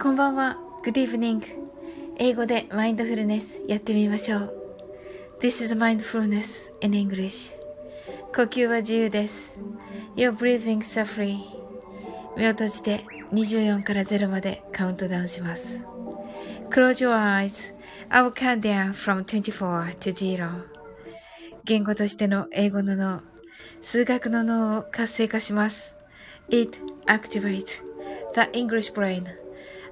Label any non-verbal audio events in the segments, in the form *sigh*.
こんばんは。Good evening. 英語でマインドフルネスやってみましょう。This is mindfulness in English. 呼吸は自由です。Your breathing is free. 目を閉じて24から0までカウントダウンします。Close your eyes. I will count down from 24 to 0. 言語としての英語の脳、数学の脳を活性化します。It activates the English brain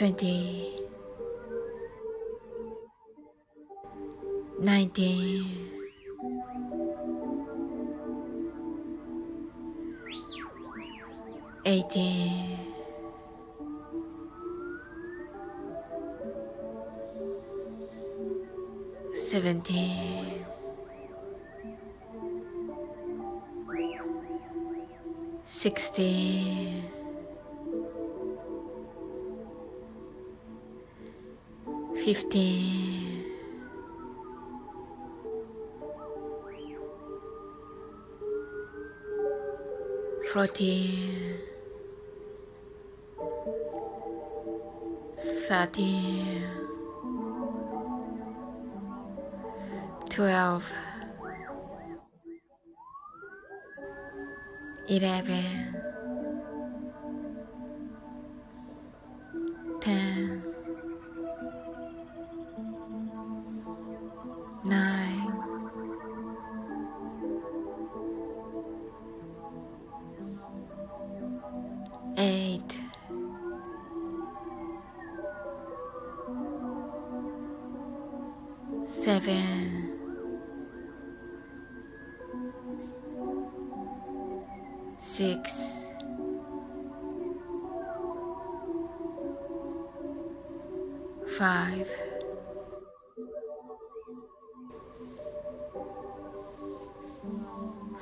twenty, nineteen, eighteen, seventeen, sixteen. fifteen, fourteen, thirteen, twelve, eleven.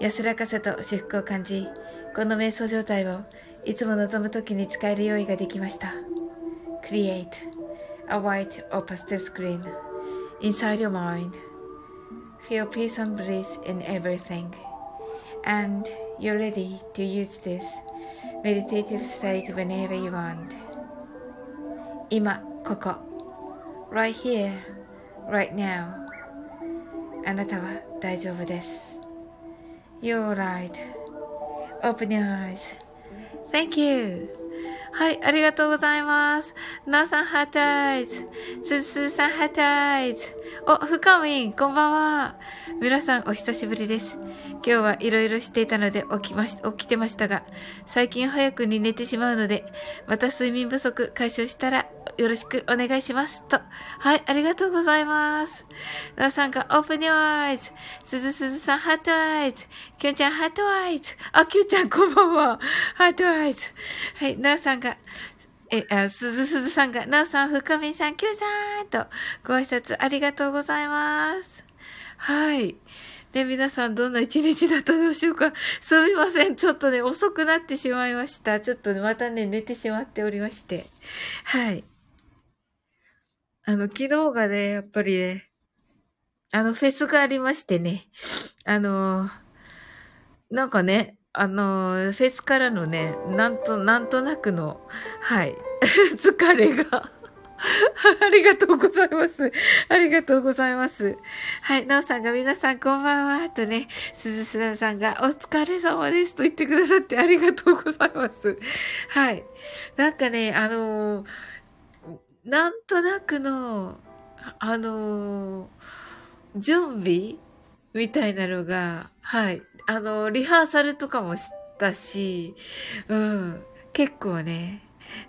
安らかさと至福を感じ、この瞑想状態をいつも望む時に使える用意ができました。Create a white or pastel screen inside your mind. Feel peace and bliss in everything. And you're ready to use this meditative state whenever you want 今ここ right here right now あなたは大丈夫です You're right Open your eyes Thank you はい、ありがとうございます。なおさん、 heart eyes。すずすずさん、 heart eyes。お、深みん、こんばんは。皆さん、お久しぶりです。今日はいろいろしていたので起きまし、起きてましたが、最近早くに寝てしまうので、また睡眠不足解消したらよろしくお願いします。と。はい、ありがとうございます。なおさんが、 open your eyes。すずすずさん、 heart eyes。きゅんちゃん、 heart eyes。あ、きゅんちゃん、こんばんは。 heart eyes。はい、なおさんが、え、あ、すずすずさんが、なおさん、深みさん、きゅうさんと、ご挨拶ありがとうございます。はい。で、皆さん、どんな一日だったでしょうか *laughs* すみません。ちょっとね、遅くなってしまいました。ちょっとね、またね、寝てしまっておりまして。はい。あの、昨日がね、やっぱりね、あの、フェスがありましてね、あの、なんかね、あの、フェスからのね、なんと、なんとなくの、はい、*laughs* 疲れが *laughs* ありがとうございます。ありがとうございます。はい、なおさんが皆さんこんばんは、とね、すずすださんがお疲れ様ですと言ってくださってありがとうございます。はい。なんかね、あのー、なんとなくの、あのー、準備みたいなのが、はい、あの、リハーサルとかもしたし、うん、結構ね、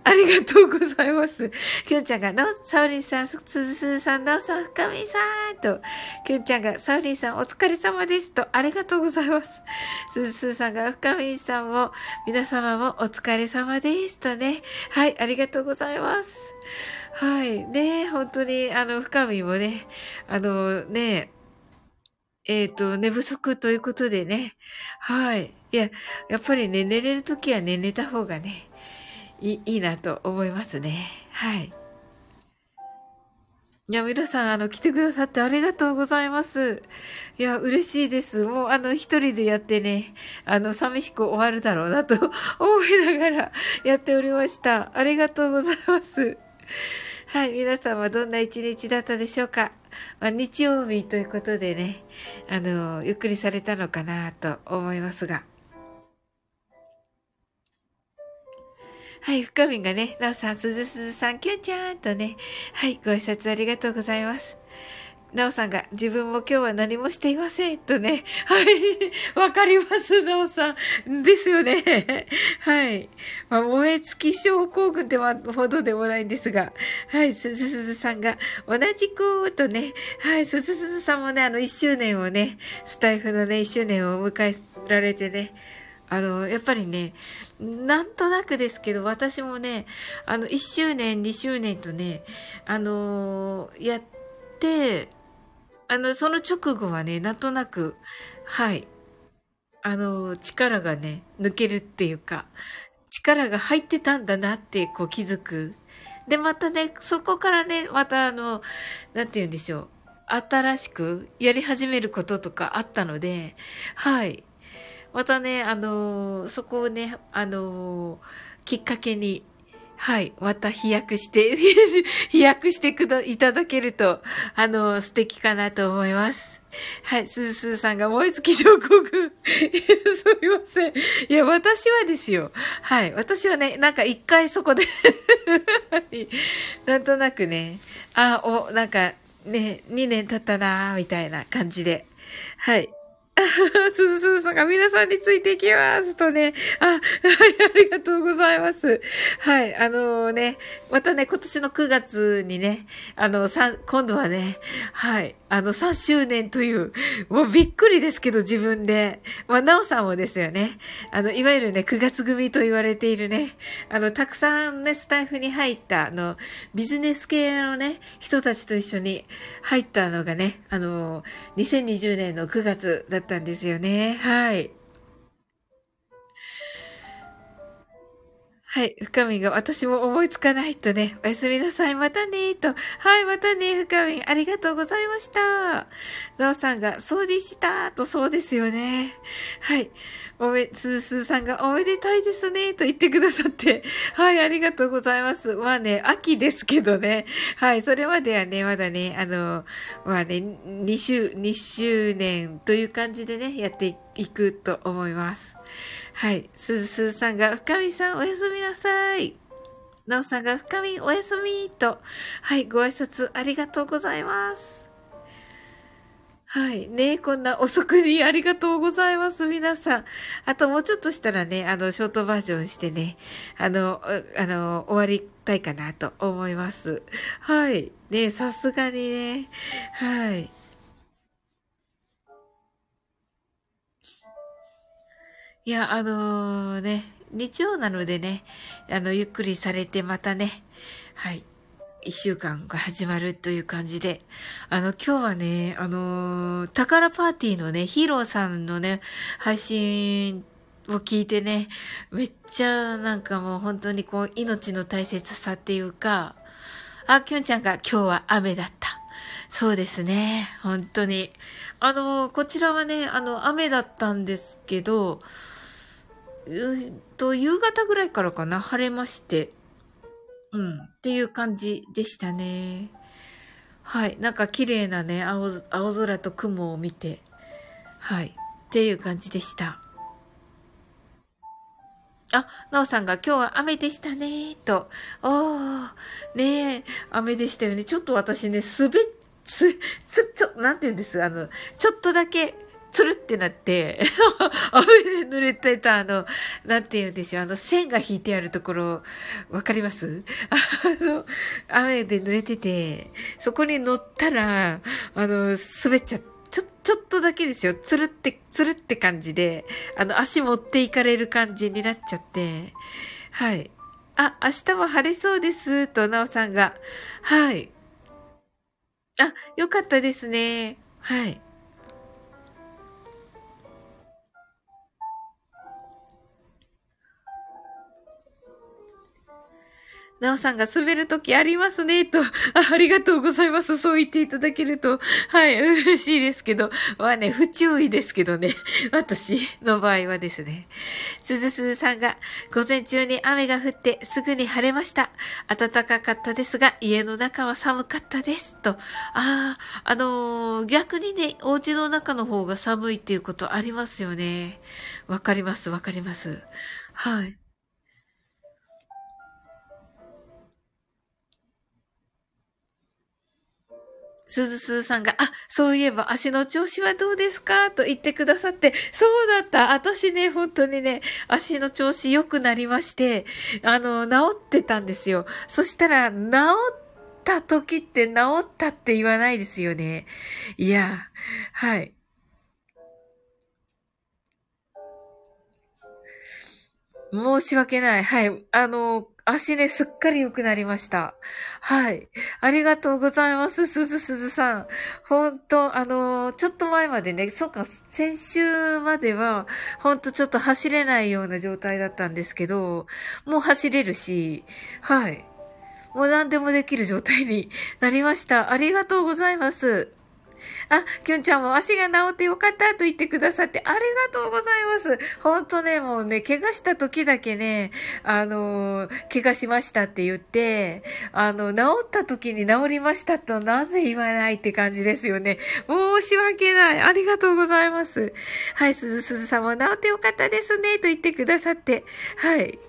ありがとうございます。きゅんちゃんが、なお、サウリンさん、すずすさん、なおさん、深みさんと、きゅんちゃんが、サウリンさん、お疲れ様ですと、ありがとうございます。すずすさんが、深みさんも、皆様もお疲れ様ですとね。はい、ありがとうございます。はい。ね、本当に、あの、深みもね、あの、ね、えっ、ー、と、寝不足ということでね。はい。いや、やっぱりね、寝れるときはね、寝た方がね、いい、いいなと思いますね。はい。いや、皆さん、あの、来てくださってありがとうございます。いや、嬉しいです。もう、あの、一人でやってね、あの、寂しく終わるだろうなと思いながらやっておりました。ありがとうございます。はい、皆さんはどんな一日だったでしょうか？まあ、日曜日ということでね、あの、ゆっくりされたのかなと思いますが。はい、深みがね、なおさん、すずすずさん、きゅんちゃんとね、はい、ご挨拶ありがとうございます。なおさんが自分も今日は何もしていませんとね。はい。わかります、なおさん。ですよね。はい。まあ、燃え尽き症候群ではほどでもないんですが。はい。すずすずさんが同じくとね。はい。すずすずさんもね、あの、一周年をね、スタイフのね、一周年を迎えられてね。あの、やっぱりね、なんとなくですけど、私もね、あの、1周年、2周年とね、あのー、やって、あの、その直後はね、なんとなく、はい。あの、力がね、抜けるっていうか、力が入ってたんだなって、こう気づく。で、またね、そこからね、またあの、なんて言うんでしょう。新しくやり始めることとかあったので、はい。またね、あのそこをね、あのきっかけに、はい。また飛躍して、*laughs* 飛躍してくだ、いただけると、あの、素敵かなと思います。はい。すずすずさんが燃え尽き上国。*laughs* すみません。いや、私はですよ。はい。私はね、なんか一回そこで *laughs* なんとなくね、あ、お、なんか、ね、2年経ったなみたいな感じで。はい。*laughs* すずすずさんが皆さんについていきますとね。あ、はい、ありがとうございます。はい、あのー、ね、またね、今年の9月にね、あの、さ、今度はね、はい、あの、3周年という、もうびっくりですけど、自分で。まあ、なおさんもですよね。あの、いわゆるね、9月組と言われているね、あの、たくさんね、スタイフに入った、あの、ビジネス系のね、人たちと一緒に入ったのがね、あの、2020年の9月だったたんですよね。はい。はい。深みが私も思いつかないとね。おやすみなさい。またねーと。はい。またね。深み。ありがとうございました。なおさんが、そうでしたと、そうですよね。はい。おめ、すずすずさんが、おめでたいですね。と言ってくださって。はい。ありがとうございます。まあね、秋ですけどね。はい。それまではね、まだね、あの、まあね、2周、2周年という感じでね、やっていくと思います。はい。すずすずさんが、深みさんおやすみなさい。なおさんが、深みおやすみと、はい、ご挨拶ありがとうございます。はい。ねこんな遅くにありがとうございます、皆さん。あともうちょっとしたらね、あの、ショートバージョンしてね、あの、あの、終わりたいかなと思います。はい。ねさすがにね。はい。いや、あのー、ね、日曜なのでね、あの、ゆっくりされてまたね、はい。一週間が始まるという感じで、あの、今日はね、あのー、宝パーティーのね、ヒーローさんのね、配信を聞いてね、めっちゃなんかもう本当にこう、命の大切さっていうか、あ、きょんちゃんが今日は雨だった。そうですね、本当に。あの、こちらはね、あの、雨だったんですけど、うと、夕方ぐらいからかな、晴れまして、うん。っていう感じでしたね。はい。なんか綺麗なね、青、青空と雲を見て、はい。っていう感じでした。あ、なおさんが今日は雨でしたね、と。おー、ねえ、雨でしたよね。ちょっと私ね、滑っ、つ、つ、ちょ、なんて言うんです？あの、ちょっとだけ、つるってなって、*laughs* 雨で濡れてたあの、なんて言うんでしょう、あの線が引いてあるところ、わかります？*laughs* あの、雨で濡れてて、そこに乗ったら、あの、滑っちゃって、ちょ、ちょっとだけですよ。つるって、つるって感じで、あの、足持っていかれる感じになっちゃって、はい。あ、明日は晴れそうです、と、なおさんが。はい。あ、よかったですね。はい。なおさんが滑るときありますね、とあ。ありがとうございます。そう言っていただけると。はい、嬉しいですけど。はね、不注意ですけどね。*laughs* 私の場合はですね。すずすずさんが、午前中に雨が降ってすぐに晴れました。暖かかったですが、家の中は寒かったです。と。ああ、あのー、逆にね、お家の中の方が寒いっていうことありますよね。わかります、わかります。はい。すずすずさんが、あ、そういえば足の調子はどうですか？と言ってくださって、そうだった。私ね、本当にね、足の調子良くなりまして、あの、治ってたんですよ。そしたら、治った時って治ったって言わないですよね。いや、はい。申し訳ない。はい。あの、足ね、すっかり良くなりました。はい。ありがとうございます、すずすずさん。ほんと、あの、ちょっと前までね、そうか、先週までは、ほんとちょっと走れないような状態だったんですけど、もう走れるし、はい。もう何でもできる状態になりました。ありがとうございます。あ、きゅんちゃんも足が治ってよかったと言ってくださってありがとうございます。ほんとね、もうね、怪我した時だけね、あの怪我しましたって言って、あの、治った時に治りましたとなぜ言わないって感じですよね。申し訳ない。ありがとうございます。はい、すずすずさんも治ってよかったですね、と言ってくださって、はい。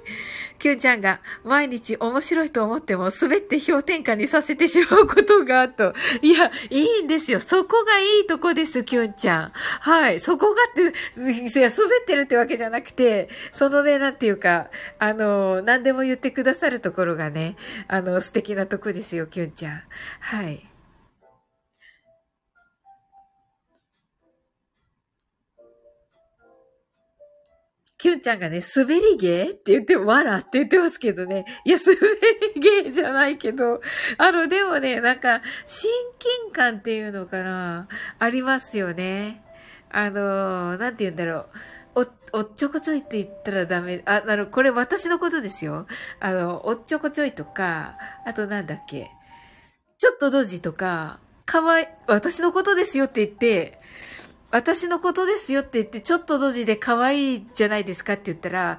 きゅんちゃんが毎日面白いと思っても滑って氷点下にさせてしまうことがあと。いや、いいんですよ。そこがいいとこです、きゅんちゃん。はい。そこがって、いや、滑ってるってわけじゃなくて、そのね、なんていうか、あの、何でも言ってくださるところがね、あの、素敵なとこですよ、きゅんちゃん。はい。きゅんちゃんがね、滑り芸って言って、わらって言ってますけどね。いや、滑り芸じゃないけど、あの、でもね、なんか、親近感っていうのかな、ありますよね。あの、なんて言うんだろう。お、おっちょこちょいって言ったらダメ。あ、あの、これ私のことですよ。あの、おっちょこちょいとか、あとなんだっけ。ちょっとドジとか、かわい、私のことですよって言って、私のことですよって言って、ちょっとドジで可愛いじゃないですかって言ったら、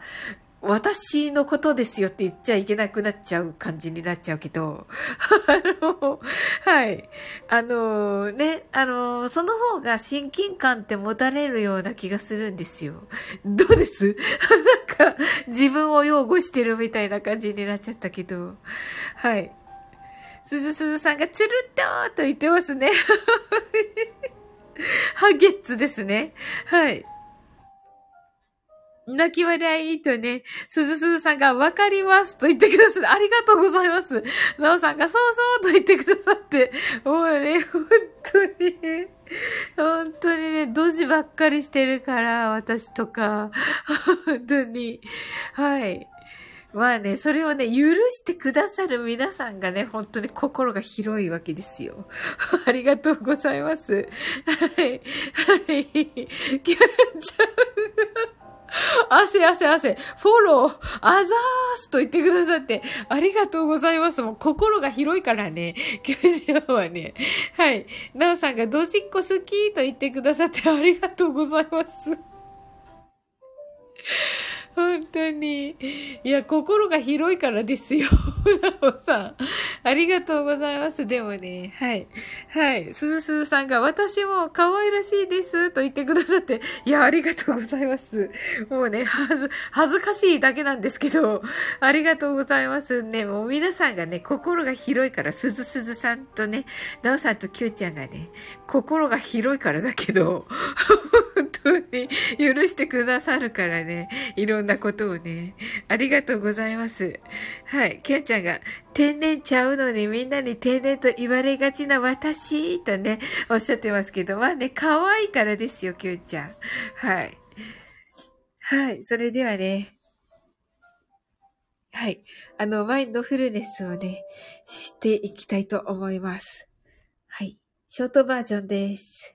私のことですよって言っちゃいけなくなっちゃう感じになっちゃうけど、*laughs* あの、はい。あの、ね、あの、その方が親近感って持たれるような気がするんですよ。どうです？*laughs* なんか、自分を擁護してるみたいな感じになっちゃったけど、はい。すずすずさんがチュルッとーと言ってますね。*laughs* ハゲッツですね。はい。泣き笑いとね、すずすずさんがわかりますと言ってくださって、ありがとうございます。なおさんがそうそうと言ってくださって、もうね、本当にね、本当にね、ドジばっかりしてるから、私とか、本当に。はい。まあね、それをね、許してくださる皆さんがね、本当に心が広いわけですよ。*laughs* ありがとうございます。はい。はい。キャンちゃん汗汗汗、フォロー、あざーすと言ってくださって、ありがとうございます。もう心が広いからね、今日はね。はい。なおさんがドジっ子好きと言ってくださってありがとうございます。本当に。いや、心が広いからですよ。*laughs* なおさん。ありがとうございます。でもね、はい。はい。すずすずさんが、私も可愛らしいです。と言ってくださって、いや、ありがとうございます。もうね、はず、恥ずかしいだけなんですけど、ありがとうございますね。もう皆さんがね、心が広いから、すずすずさんとね、なおさんときゅうちゃんがね、心が広いからだけど、*laughs* 本当に許してくださるからね、いろんなことをね、ありがとうございます。はい。きゅんちゃんが、天然ちゃうのにみんなに天然と言われがちな私とね、おっしゃってますけど、まあね、可愛いからですよ、きゅんちゃん。はい。はい。それではね、はい。あの、マインドフルネスをね、していきたいと思います。はい。ショートバージョンです。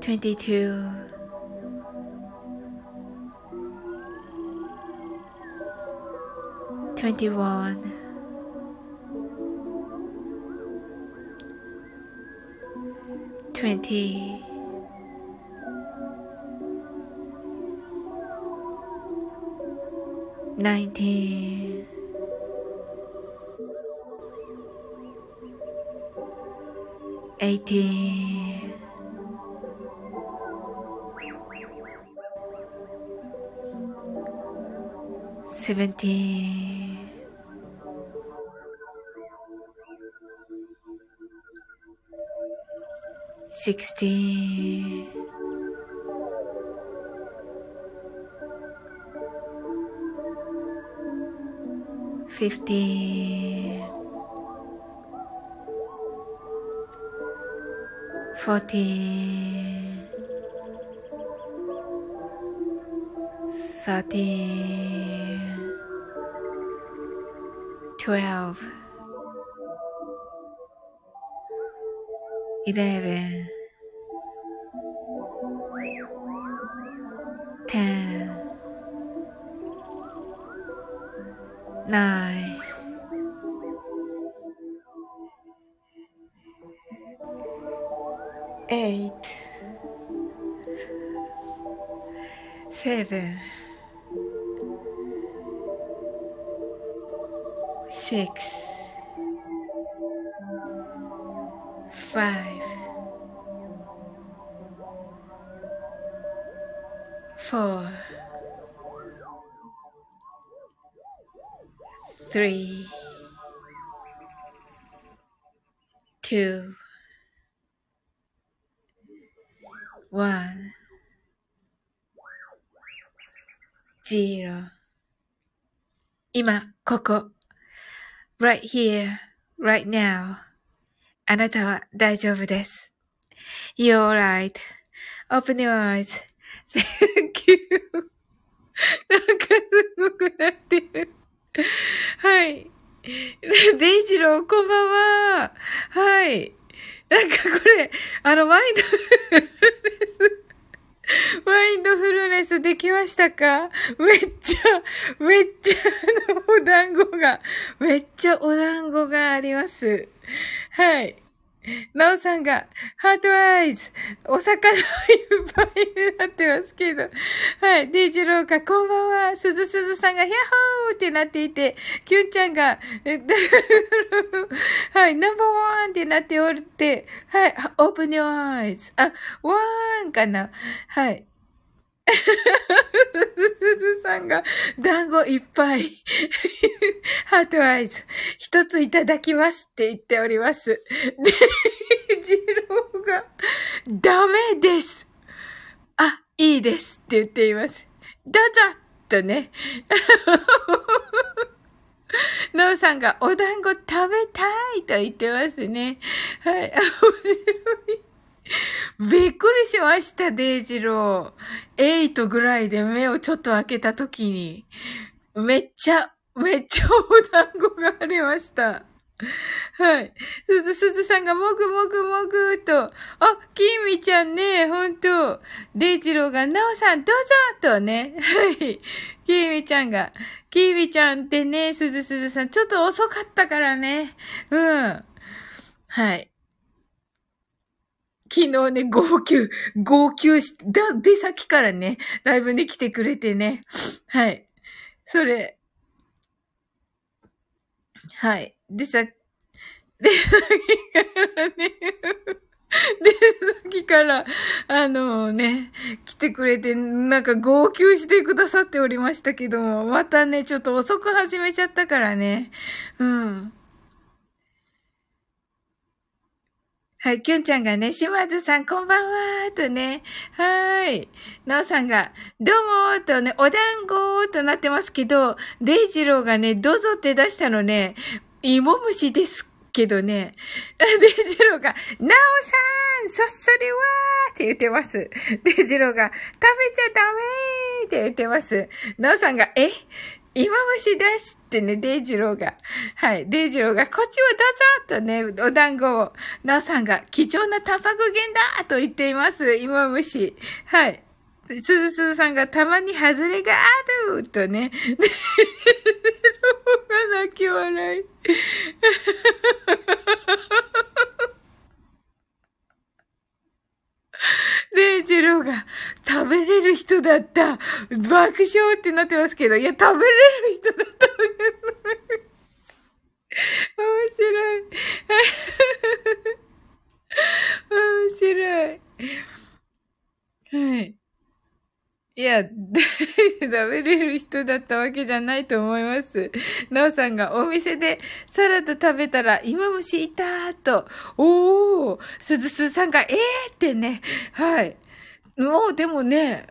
22 21 20 19 18 seventeen, sixteen, fifteen, fourteen, thirteen 12 11 10 9 8 7 six, five, four, three, two, one, zero 今、ここ。right here, right now. あなたは大丈夫です。You're right.Open your eyes. Thank *laughs* you. *laughs* なんかすごくなってる。はい。デイジロー、こんばんは。はい。なんかこれ、あの、ワインド *laughs* マ、インドフルネスできましたか？めっちゃ、めっちゃ、あの、お団子が、めっちゃお団子があります。はい。なおさんが、 heart eyes、お魚いっぱいになってますけど。はい。デイジローが、こんばんは。すずすずさんが、ヒャッホーってなっていて、きゅんちゃんが、*laughs* はい。ナンバーワンってなっておるって、はい。 open your eyes。あ、ワーンかな。はい。すずさんが、団子いっぱい。heart eyes。一ついただきますって言っております。で、ジローが、ダメです。あ、いいですって言っています。どうぞとね。なおさんがお団子食べたいと言ってますね。はい。面白い。びっくりしました、デイジロー。8ぐらいで目をちょっと開けたときに、めっちゃ、めっちゃお団子がありました。はい。すずすずさんがもぐもぐもぐと、あ、きみちゃんね、ほんと。デイジローが、なおさんどうぞとね。はい。きみちゃんが、きみちゃんってね、すずすずさん、ちょっと遅かったからね。うん。はい。昨日ね、号泣、号泣し、だ、で、さっきからね、ライブに来てくれてね。はい。それ、はい。でさ、で、さっきからね、で、さっきから、あのね、来てくれて、なんか号泣してくださっておりましたけども、またね、ちょっと遅く始めちゃったからね。うん。はい、きゅんちゃんがね、島津さんこんばんはとね、はーい。なおさんが、どうもとね、お団子となってますけど、デイジローがね、どうぞって出したのね、芋虫ですけどね、*laughs* デイジローが、なおさんそっそりわーって言ってます。デイジローが、食べちゃダメーって言ってます。なおさんが、え？今虫ですってね、デイジローが。はい。デイジローが、こっちをどうぞとね、お団子を、ナオさんが、貴重なタンパク源だと言っています。今虫。はい。すずすずさんが、たまに外れがあるとね。*laughs* デイジローが泣き笑い。*laughs* デイジローが食べれる人だった。爆笑ってなってますけど、いや、食べれる人だった。面白い。*laughs* 面白い。はい。いや、*laughs* 食べれる人だったわけじゃないと思います。なおさんがお店でサラダ食べたら芋虫いたーと。おー、すずすさんがえーってね。はい。もうでもね、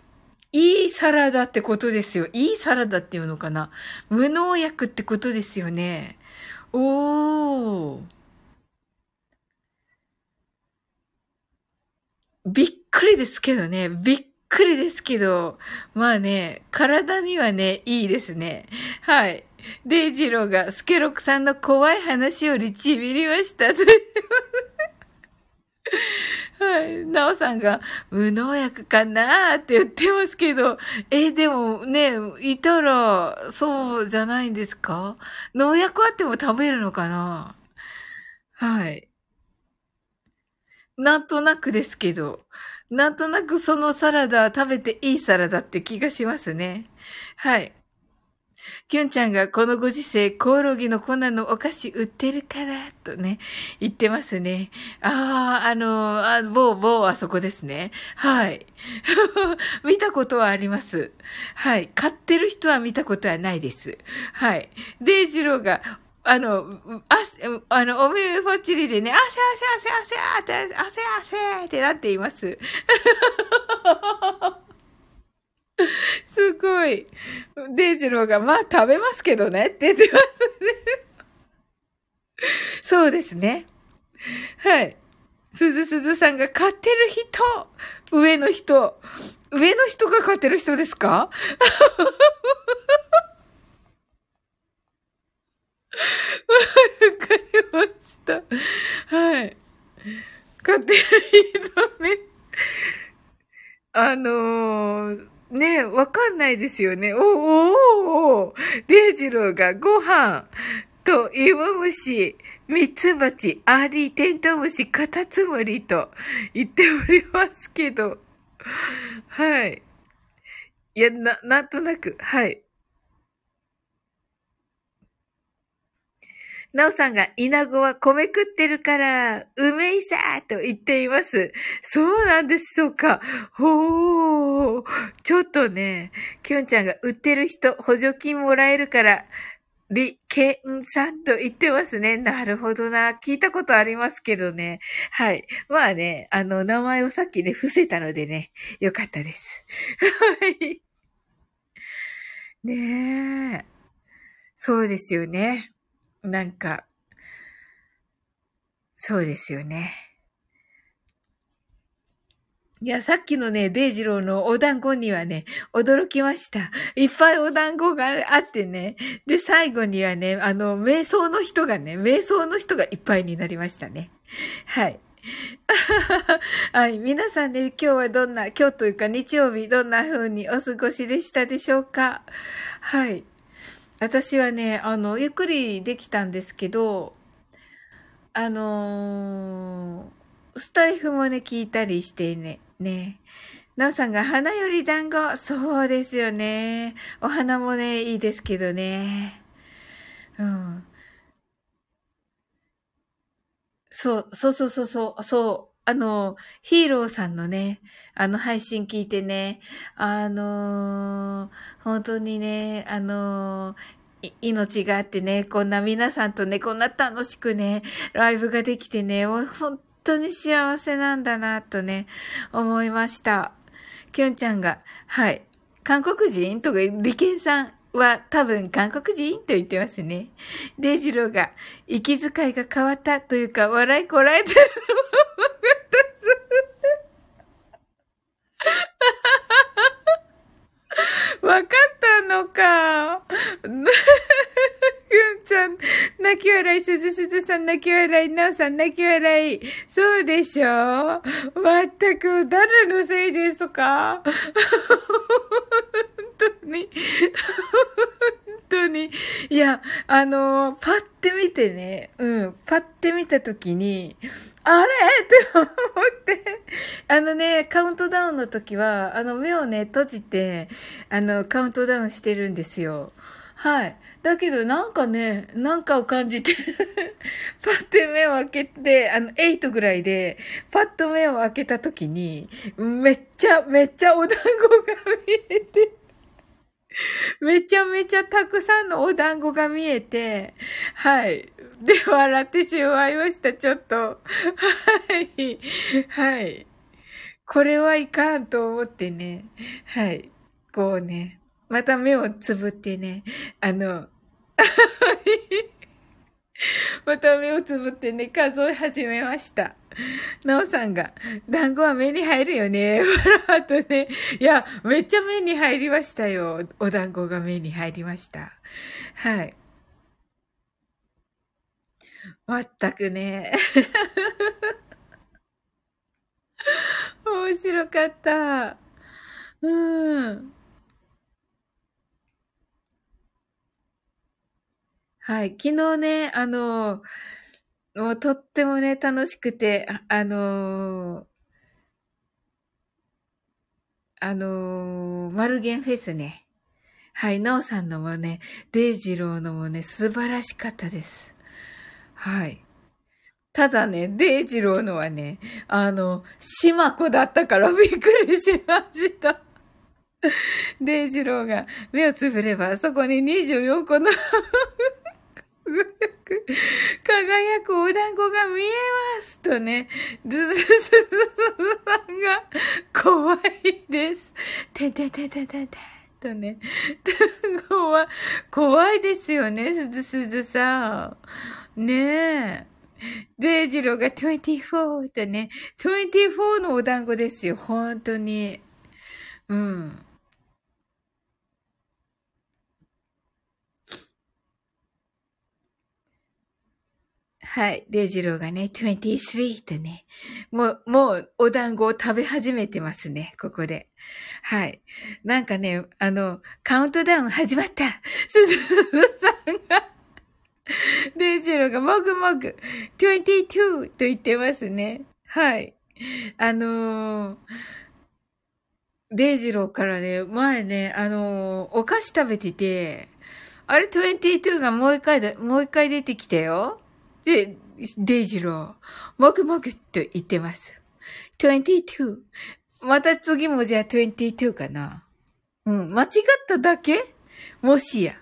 いいサラダってことですよ。いいサラダっていうのかな。無農薬ってことですよね。おー。びっくりですけどね。びっくりですけど、まあね、体にはね、いいですね。はい。デイジローがスケロクさんの怖い話よりちびりました。*laughs* はい。なおさんが、無農薬かなーって言ってますけど、え、でもね、いたら、そうじゃないんですか？農薬あっても食べるのかな？はい。なんとなくですけど。なんとなくそのサラダ食べていいサラダって気がしますね。はい。きゅんちゃんがこのご時世、コオロギの粉のお菓子売ってるから、とね、言ってますね。ああ、あの、あ某、某あそこですね。はい。*laughs* 見たことはあります。はい。買ってる人は見たことはないです。はい。デイジローが、あの、あ、あの、おめぽっちりでね、汗汗汗汗って、汗汗ってなっています。*laughs* すごい。デイジローが、まあ食べますけどねって言ってますね。そうですね。はい。すずすずさんが飼ってる人上の人上の人が飼ってる人ですか？わかりました。はい。飼ってる人ね。あのー、ねえわかんないですよね。おおおデイジローがご飯と芋虫、ミツバチ、アリ、テントウムシ、カタツムリと言っておりますけど。はい。いや、な、なんとなく、はい。なおさんが、稲子は米食ってるから、うめいさーと言っています。そうなんでしょうか。ほー。ちょっとね、きょんちゃんが売ってる人、補助金もらえるから、り、けんさんと言ってますね。なるほどな。聞いたことありますけどね。はい。まあね、あの、名前をさっきね、伏せたのでね、よかったです。はい。ねえ。そうですよね。なんか、そうですよね。いや、さっきのね、デイジローのお団子にはね、驚きました。いっぱいお団子があってね。で、最後にはね、あの、瞑想の人がね、瞑想の人がいっぱいになりましたね。はい。*laughs* はい。皆さんね、今日はどんな、今日というか日曜日、どんな風にお過ごしでしたでしょうか？はい。私はね、あの、ゆっくりできたんですけど、あのー、スタイフもね、聞いたりしてね、ね。なおさんが花より団子。そうですよね。お花もね、いいですけどね。うん。そう、そうそうそうそう、そう。あの、ヒーローさんのね、あの配信聞いてね、あのー、本当にね、あのー、命があってね、こんな皆さんとね、こんな楽しくね、ライブができてね、本当に幸せなんだな、とね、思いました。きょんちゃんが、はい。韓国人？とか、利権さんは多分韓国人？と言ってますね。デイジローが、息遣いが変わったというか、笑いこらえてるわかったのか。ぐんちゃん、泣き笑い、すずすずさん泣き笑い、なおさん泣き笑い。そうでしょ？まったく、誰のせいですか？本当に。本当に。いや、あのパッて見てね、うん、パッて見たときに、あれ？って思って、あのね、カウントダウンの時は、あの目をね、閉じて、あの、カウントダウンしてるんですよ。はい。だけどなんかね、なんかを感じて *laughs* パッて目を開けて、あの、8ぐらいで、パッと目を開けた時に、めっちゃ、めっちゃお団子が見えて、*laughs* めちゃめちゃたくさんのお団子が見えて、はい。で、笑ってしまいました、ちょっと。はい。はい。これはいかんと思ってね。はい。こうね。また目をつぶってね、あの、*laughs* また目をつぶってね、数え始めました。*laughs* なおさんが、団子は目に入るよね。*laughs* あとね、いや、めっちゃ目に入りましたよ。お団子が目に入りました。はい。まったくね。*laughs* 面白かった。うん。はい。昨日ね、あの、もうとってもね、楽しくて、あ、あのー、あのー、マルゲンフェスね。はい。ナオさんのもね、デイジローのもね、素晴らしかったです。はい。ただね、デイジローのはね、あの、シマコだったから *laughs* びっくりしました。デイジローが目をつぶれば、そこに24個の *laughs* く、輝くお団子が見えますとね、ずずずずずさんが怖いです。てててててて。とね、怖い、怖いですよね、すずすずさん。ねえ。デイジローが24とね、24のお団子ですよ、本当に。うん。はい。デイジローがね、23とね、もう、もう、お団子を食べ始めてますね、ここで。はい。なんかね、あの、カウントダウン始まったすずすずさんがデイジローがもぐもぐ、22と言ってますね。はい。あのー、デイジローからね、前ね、あのー、お菓子食べてて、あれ22がもう一回だ、もう一回出てきたよ。で、デイジロー、もぐもぐっと言ってます。22。また次もじゃあ22かな。うん、間違っただけ？もしや。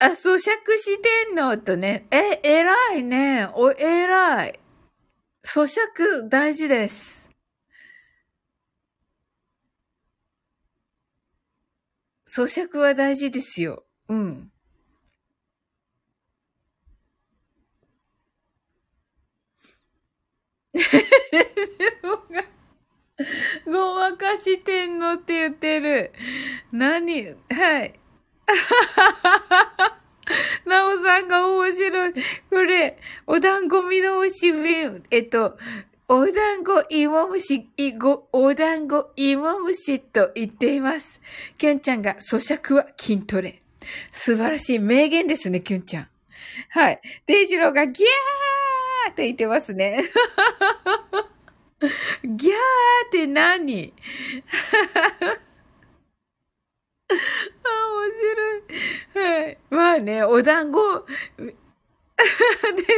あ、咀嚼してんの？とね。え、偉いね。お、偉い。咀嚼大事です。咀嚼は大事ですよ。うん。*laughs* ごまかしてんのって言ってる。何？はい。*laughs* なおさんが面白い。これ、お団子見直しえっと、お団子芋虫、いご、お団子芋虫と言っています。きゅんちゃんが咀嚼は筋トレ。素晴らしい名言ですね、きゅんちゃん。はい。デイジローがギャーって言ってますね。*laughs* ギャーって何？*laughs* あ、面白い。はい。まあね、お団子、*laughs* デ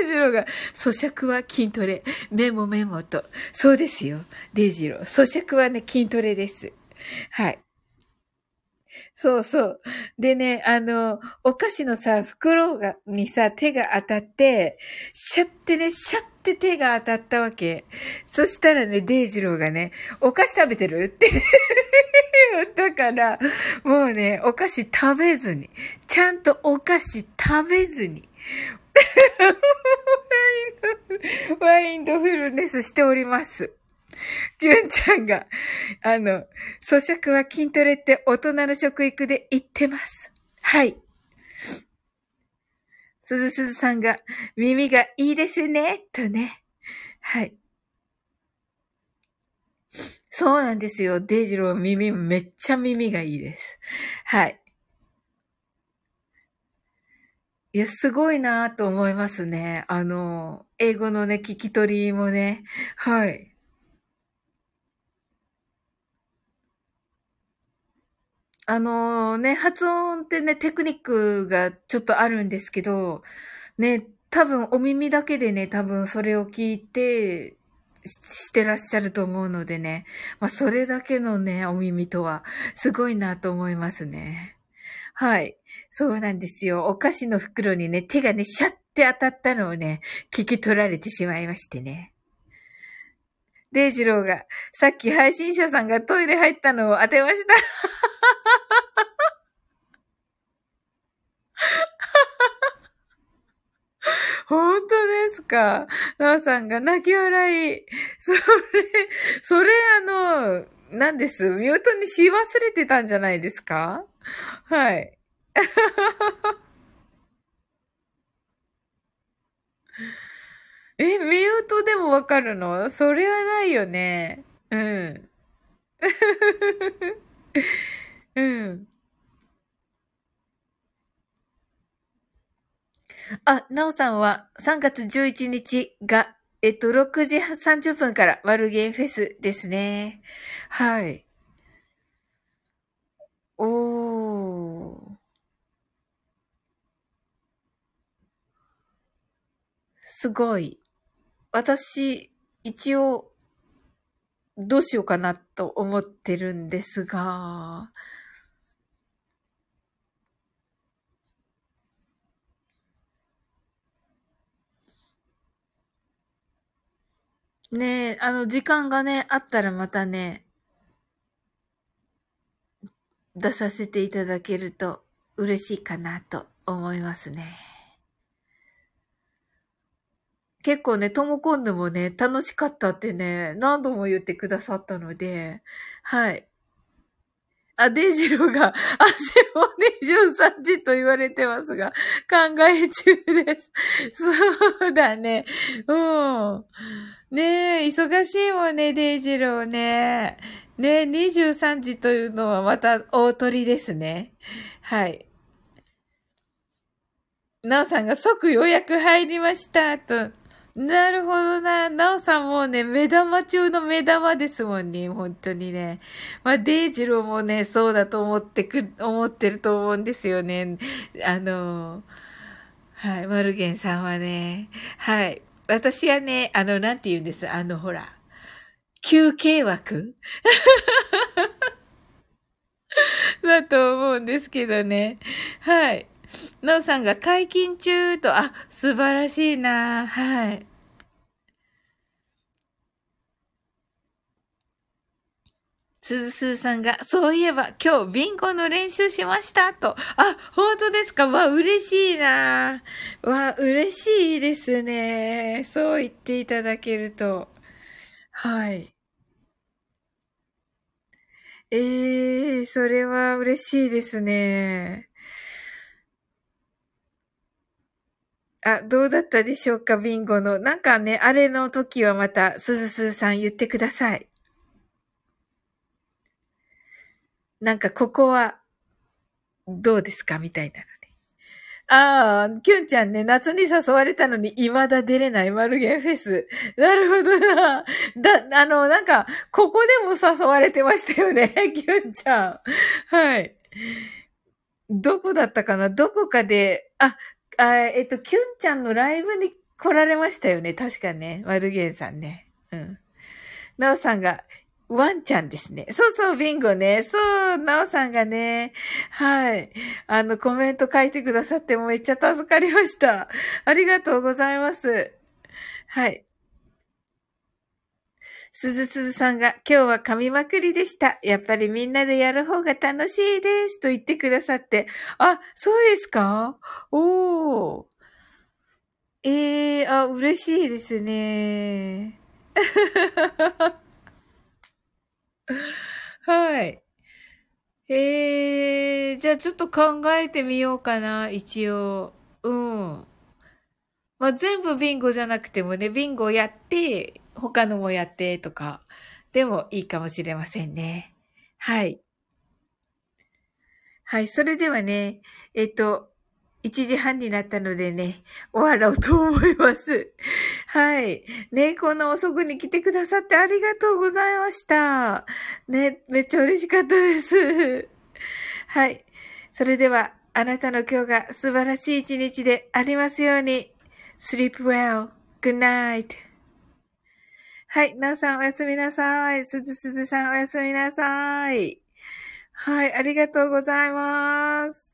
イジローが、咀嚼は筋トレ。メモメモと。そうですよ。デイジロー。咀嚼はね、筋トレです。はい。そうそう。でね、あの、お菓子のさ、袋が、にさ、手が当たって、シャってね、シャって手が当たったわけ。そしたらね、デイジローがね、お菓子食べてる？って *laughs* 言ったから、もうね、お菓子食べずに、ちゃんとお菓子食べずに、*laughs* ワインドフルネスしております。きゅんちゃんが、あの、咀嚼は筋トレって大人の食育で言ってます。はい。すずすずさんが、耳がいいですね、とね。はい。そうなんですよ。デイジロー耳、めっちゃ耳がいいです。はい。いや、すごいなと思いますね。あの、英語のね、聞き取りもね。はい。あのね、発音ってね、テクニックがちょっとあるんですけど、ね、多分お耳だけでね、多分それを聞いて、してらっしゃると思うのでね。まあ、それだけのね、お耳とは、すごいなと思いますね。はい。そうなんですよ。お菓子の袋にね、手がね、シャッて当たったのをね、聞き取られてしまいましてね。デイジローが、さっき配信者さんがトイレ入ったのを当てました。本当ですか？なおさんが泣き笑い。それ、それあの、何です？ミュートにし忘れてたんじゃないですか？はい。*laughs* え、ミュートでもわかるの？それはないよね。うん。*laughs* うん。あ、なおさんは3月11日が、えっと、6時30分からワルゲンフェスですね。はい。おー。すごい。私、一応、どうしようかなと思ってるんですが、ねえ、あの、時間がね、あったらまたね、出させていただけると嬉しいかなと思いますね。結構ね、ともこんぬもね、楽しかったってね、何度も言ってくださったので、はい。あ、デジローが、汗を23時と言われてますが、考え中です。そうだね。うん。ねえ、忙しいもんね、デイジローね。ねえ、23時というのはまた大鳥ですね。はい。なおさんが即予約入りました、と。なるほどな。なおさんもね、目玉中の目玉ですもんね。本当にね。まあ、デイジローもね、そうだと思ってく、思ってると思うんですよね。あの、はい、マルゲンさんはね。はい。私はね、あの、なんて言うんです？あの、ほら。休憩枠？*laughs* だと思うんですけどね。はい。なおさんが解禁中と、あ、素晴らしいなはい。すずすーさんが、そういえば今日ビンゴの練習しましたと。あ、本当ですか？わ、嬉しいなわ、嬉しいですね。そう言っていただけると。はい。ええー、それは嬉しいですね。あ、どうだったでしょうか、ビンゴの。なんかね、あれの時はまた、すずすーさん言ってください。なんかここは、どうですかみたいなのね。ああ、キュンちゃんね、夏に誘われたのに未だ出れないマルゲンフェス。*laughs* なるほどな。だ、あの、なんか、ここでも誘われてましたよね、*laughs* キュンちゃん。はい。どこだったかな？どこかで、あ、あえっと、キュンちゃんのライブに来られましたよね。確かね。マルゲンさんね。うん。なおさんが、ワンちゃんですね。そうそう、ビンゴね。そう、なおさんがね、はい。あの、コメント書いてくださってもめっちゃ助かりました。ありがとうございます。はい。すずすずさんが今日は噛みまくりでした。やっぱりみんなでやる方が楽しいです。と言ってくださって。あ、そうですか？おー。ええー、あ、嬉しいですね。*laughs* *laughs* はい。えー、じゃあちょっと考えてみようかな、一応。うん。まあ、全部ビンゴじゃなくてもね、ビンゴやって、他のもやってとか、でもいいかもしれませんね。はい。はい、それではね、えっと、1時半になったのでね、終わろうと思います。*laughs* はい。ね、この遅くに来てくださってありがとうございました。ね、めっちゃ嬉しかったです。*laughs* はい。それでは、あなたの今日が素晴らしい一日でありますように。sleep well. good night. はい。なおさんおやすみなさい。すずすずさんおやすみなさい。はい。ありがとうございます。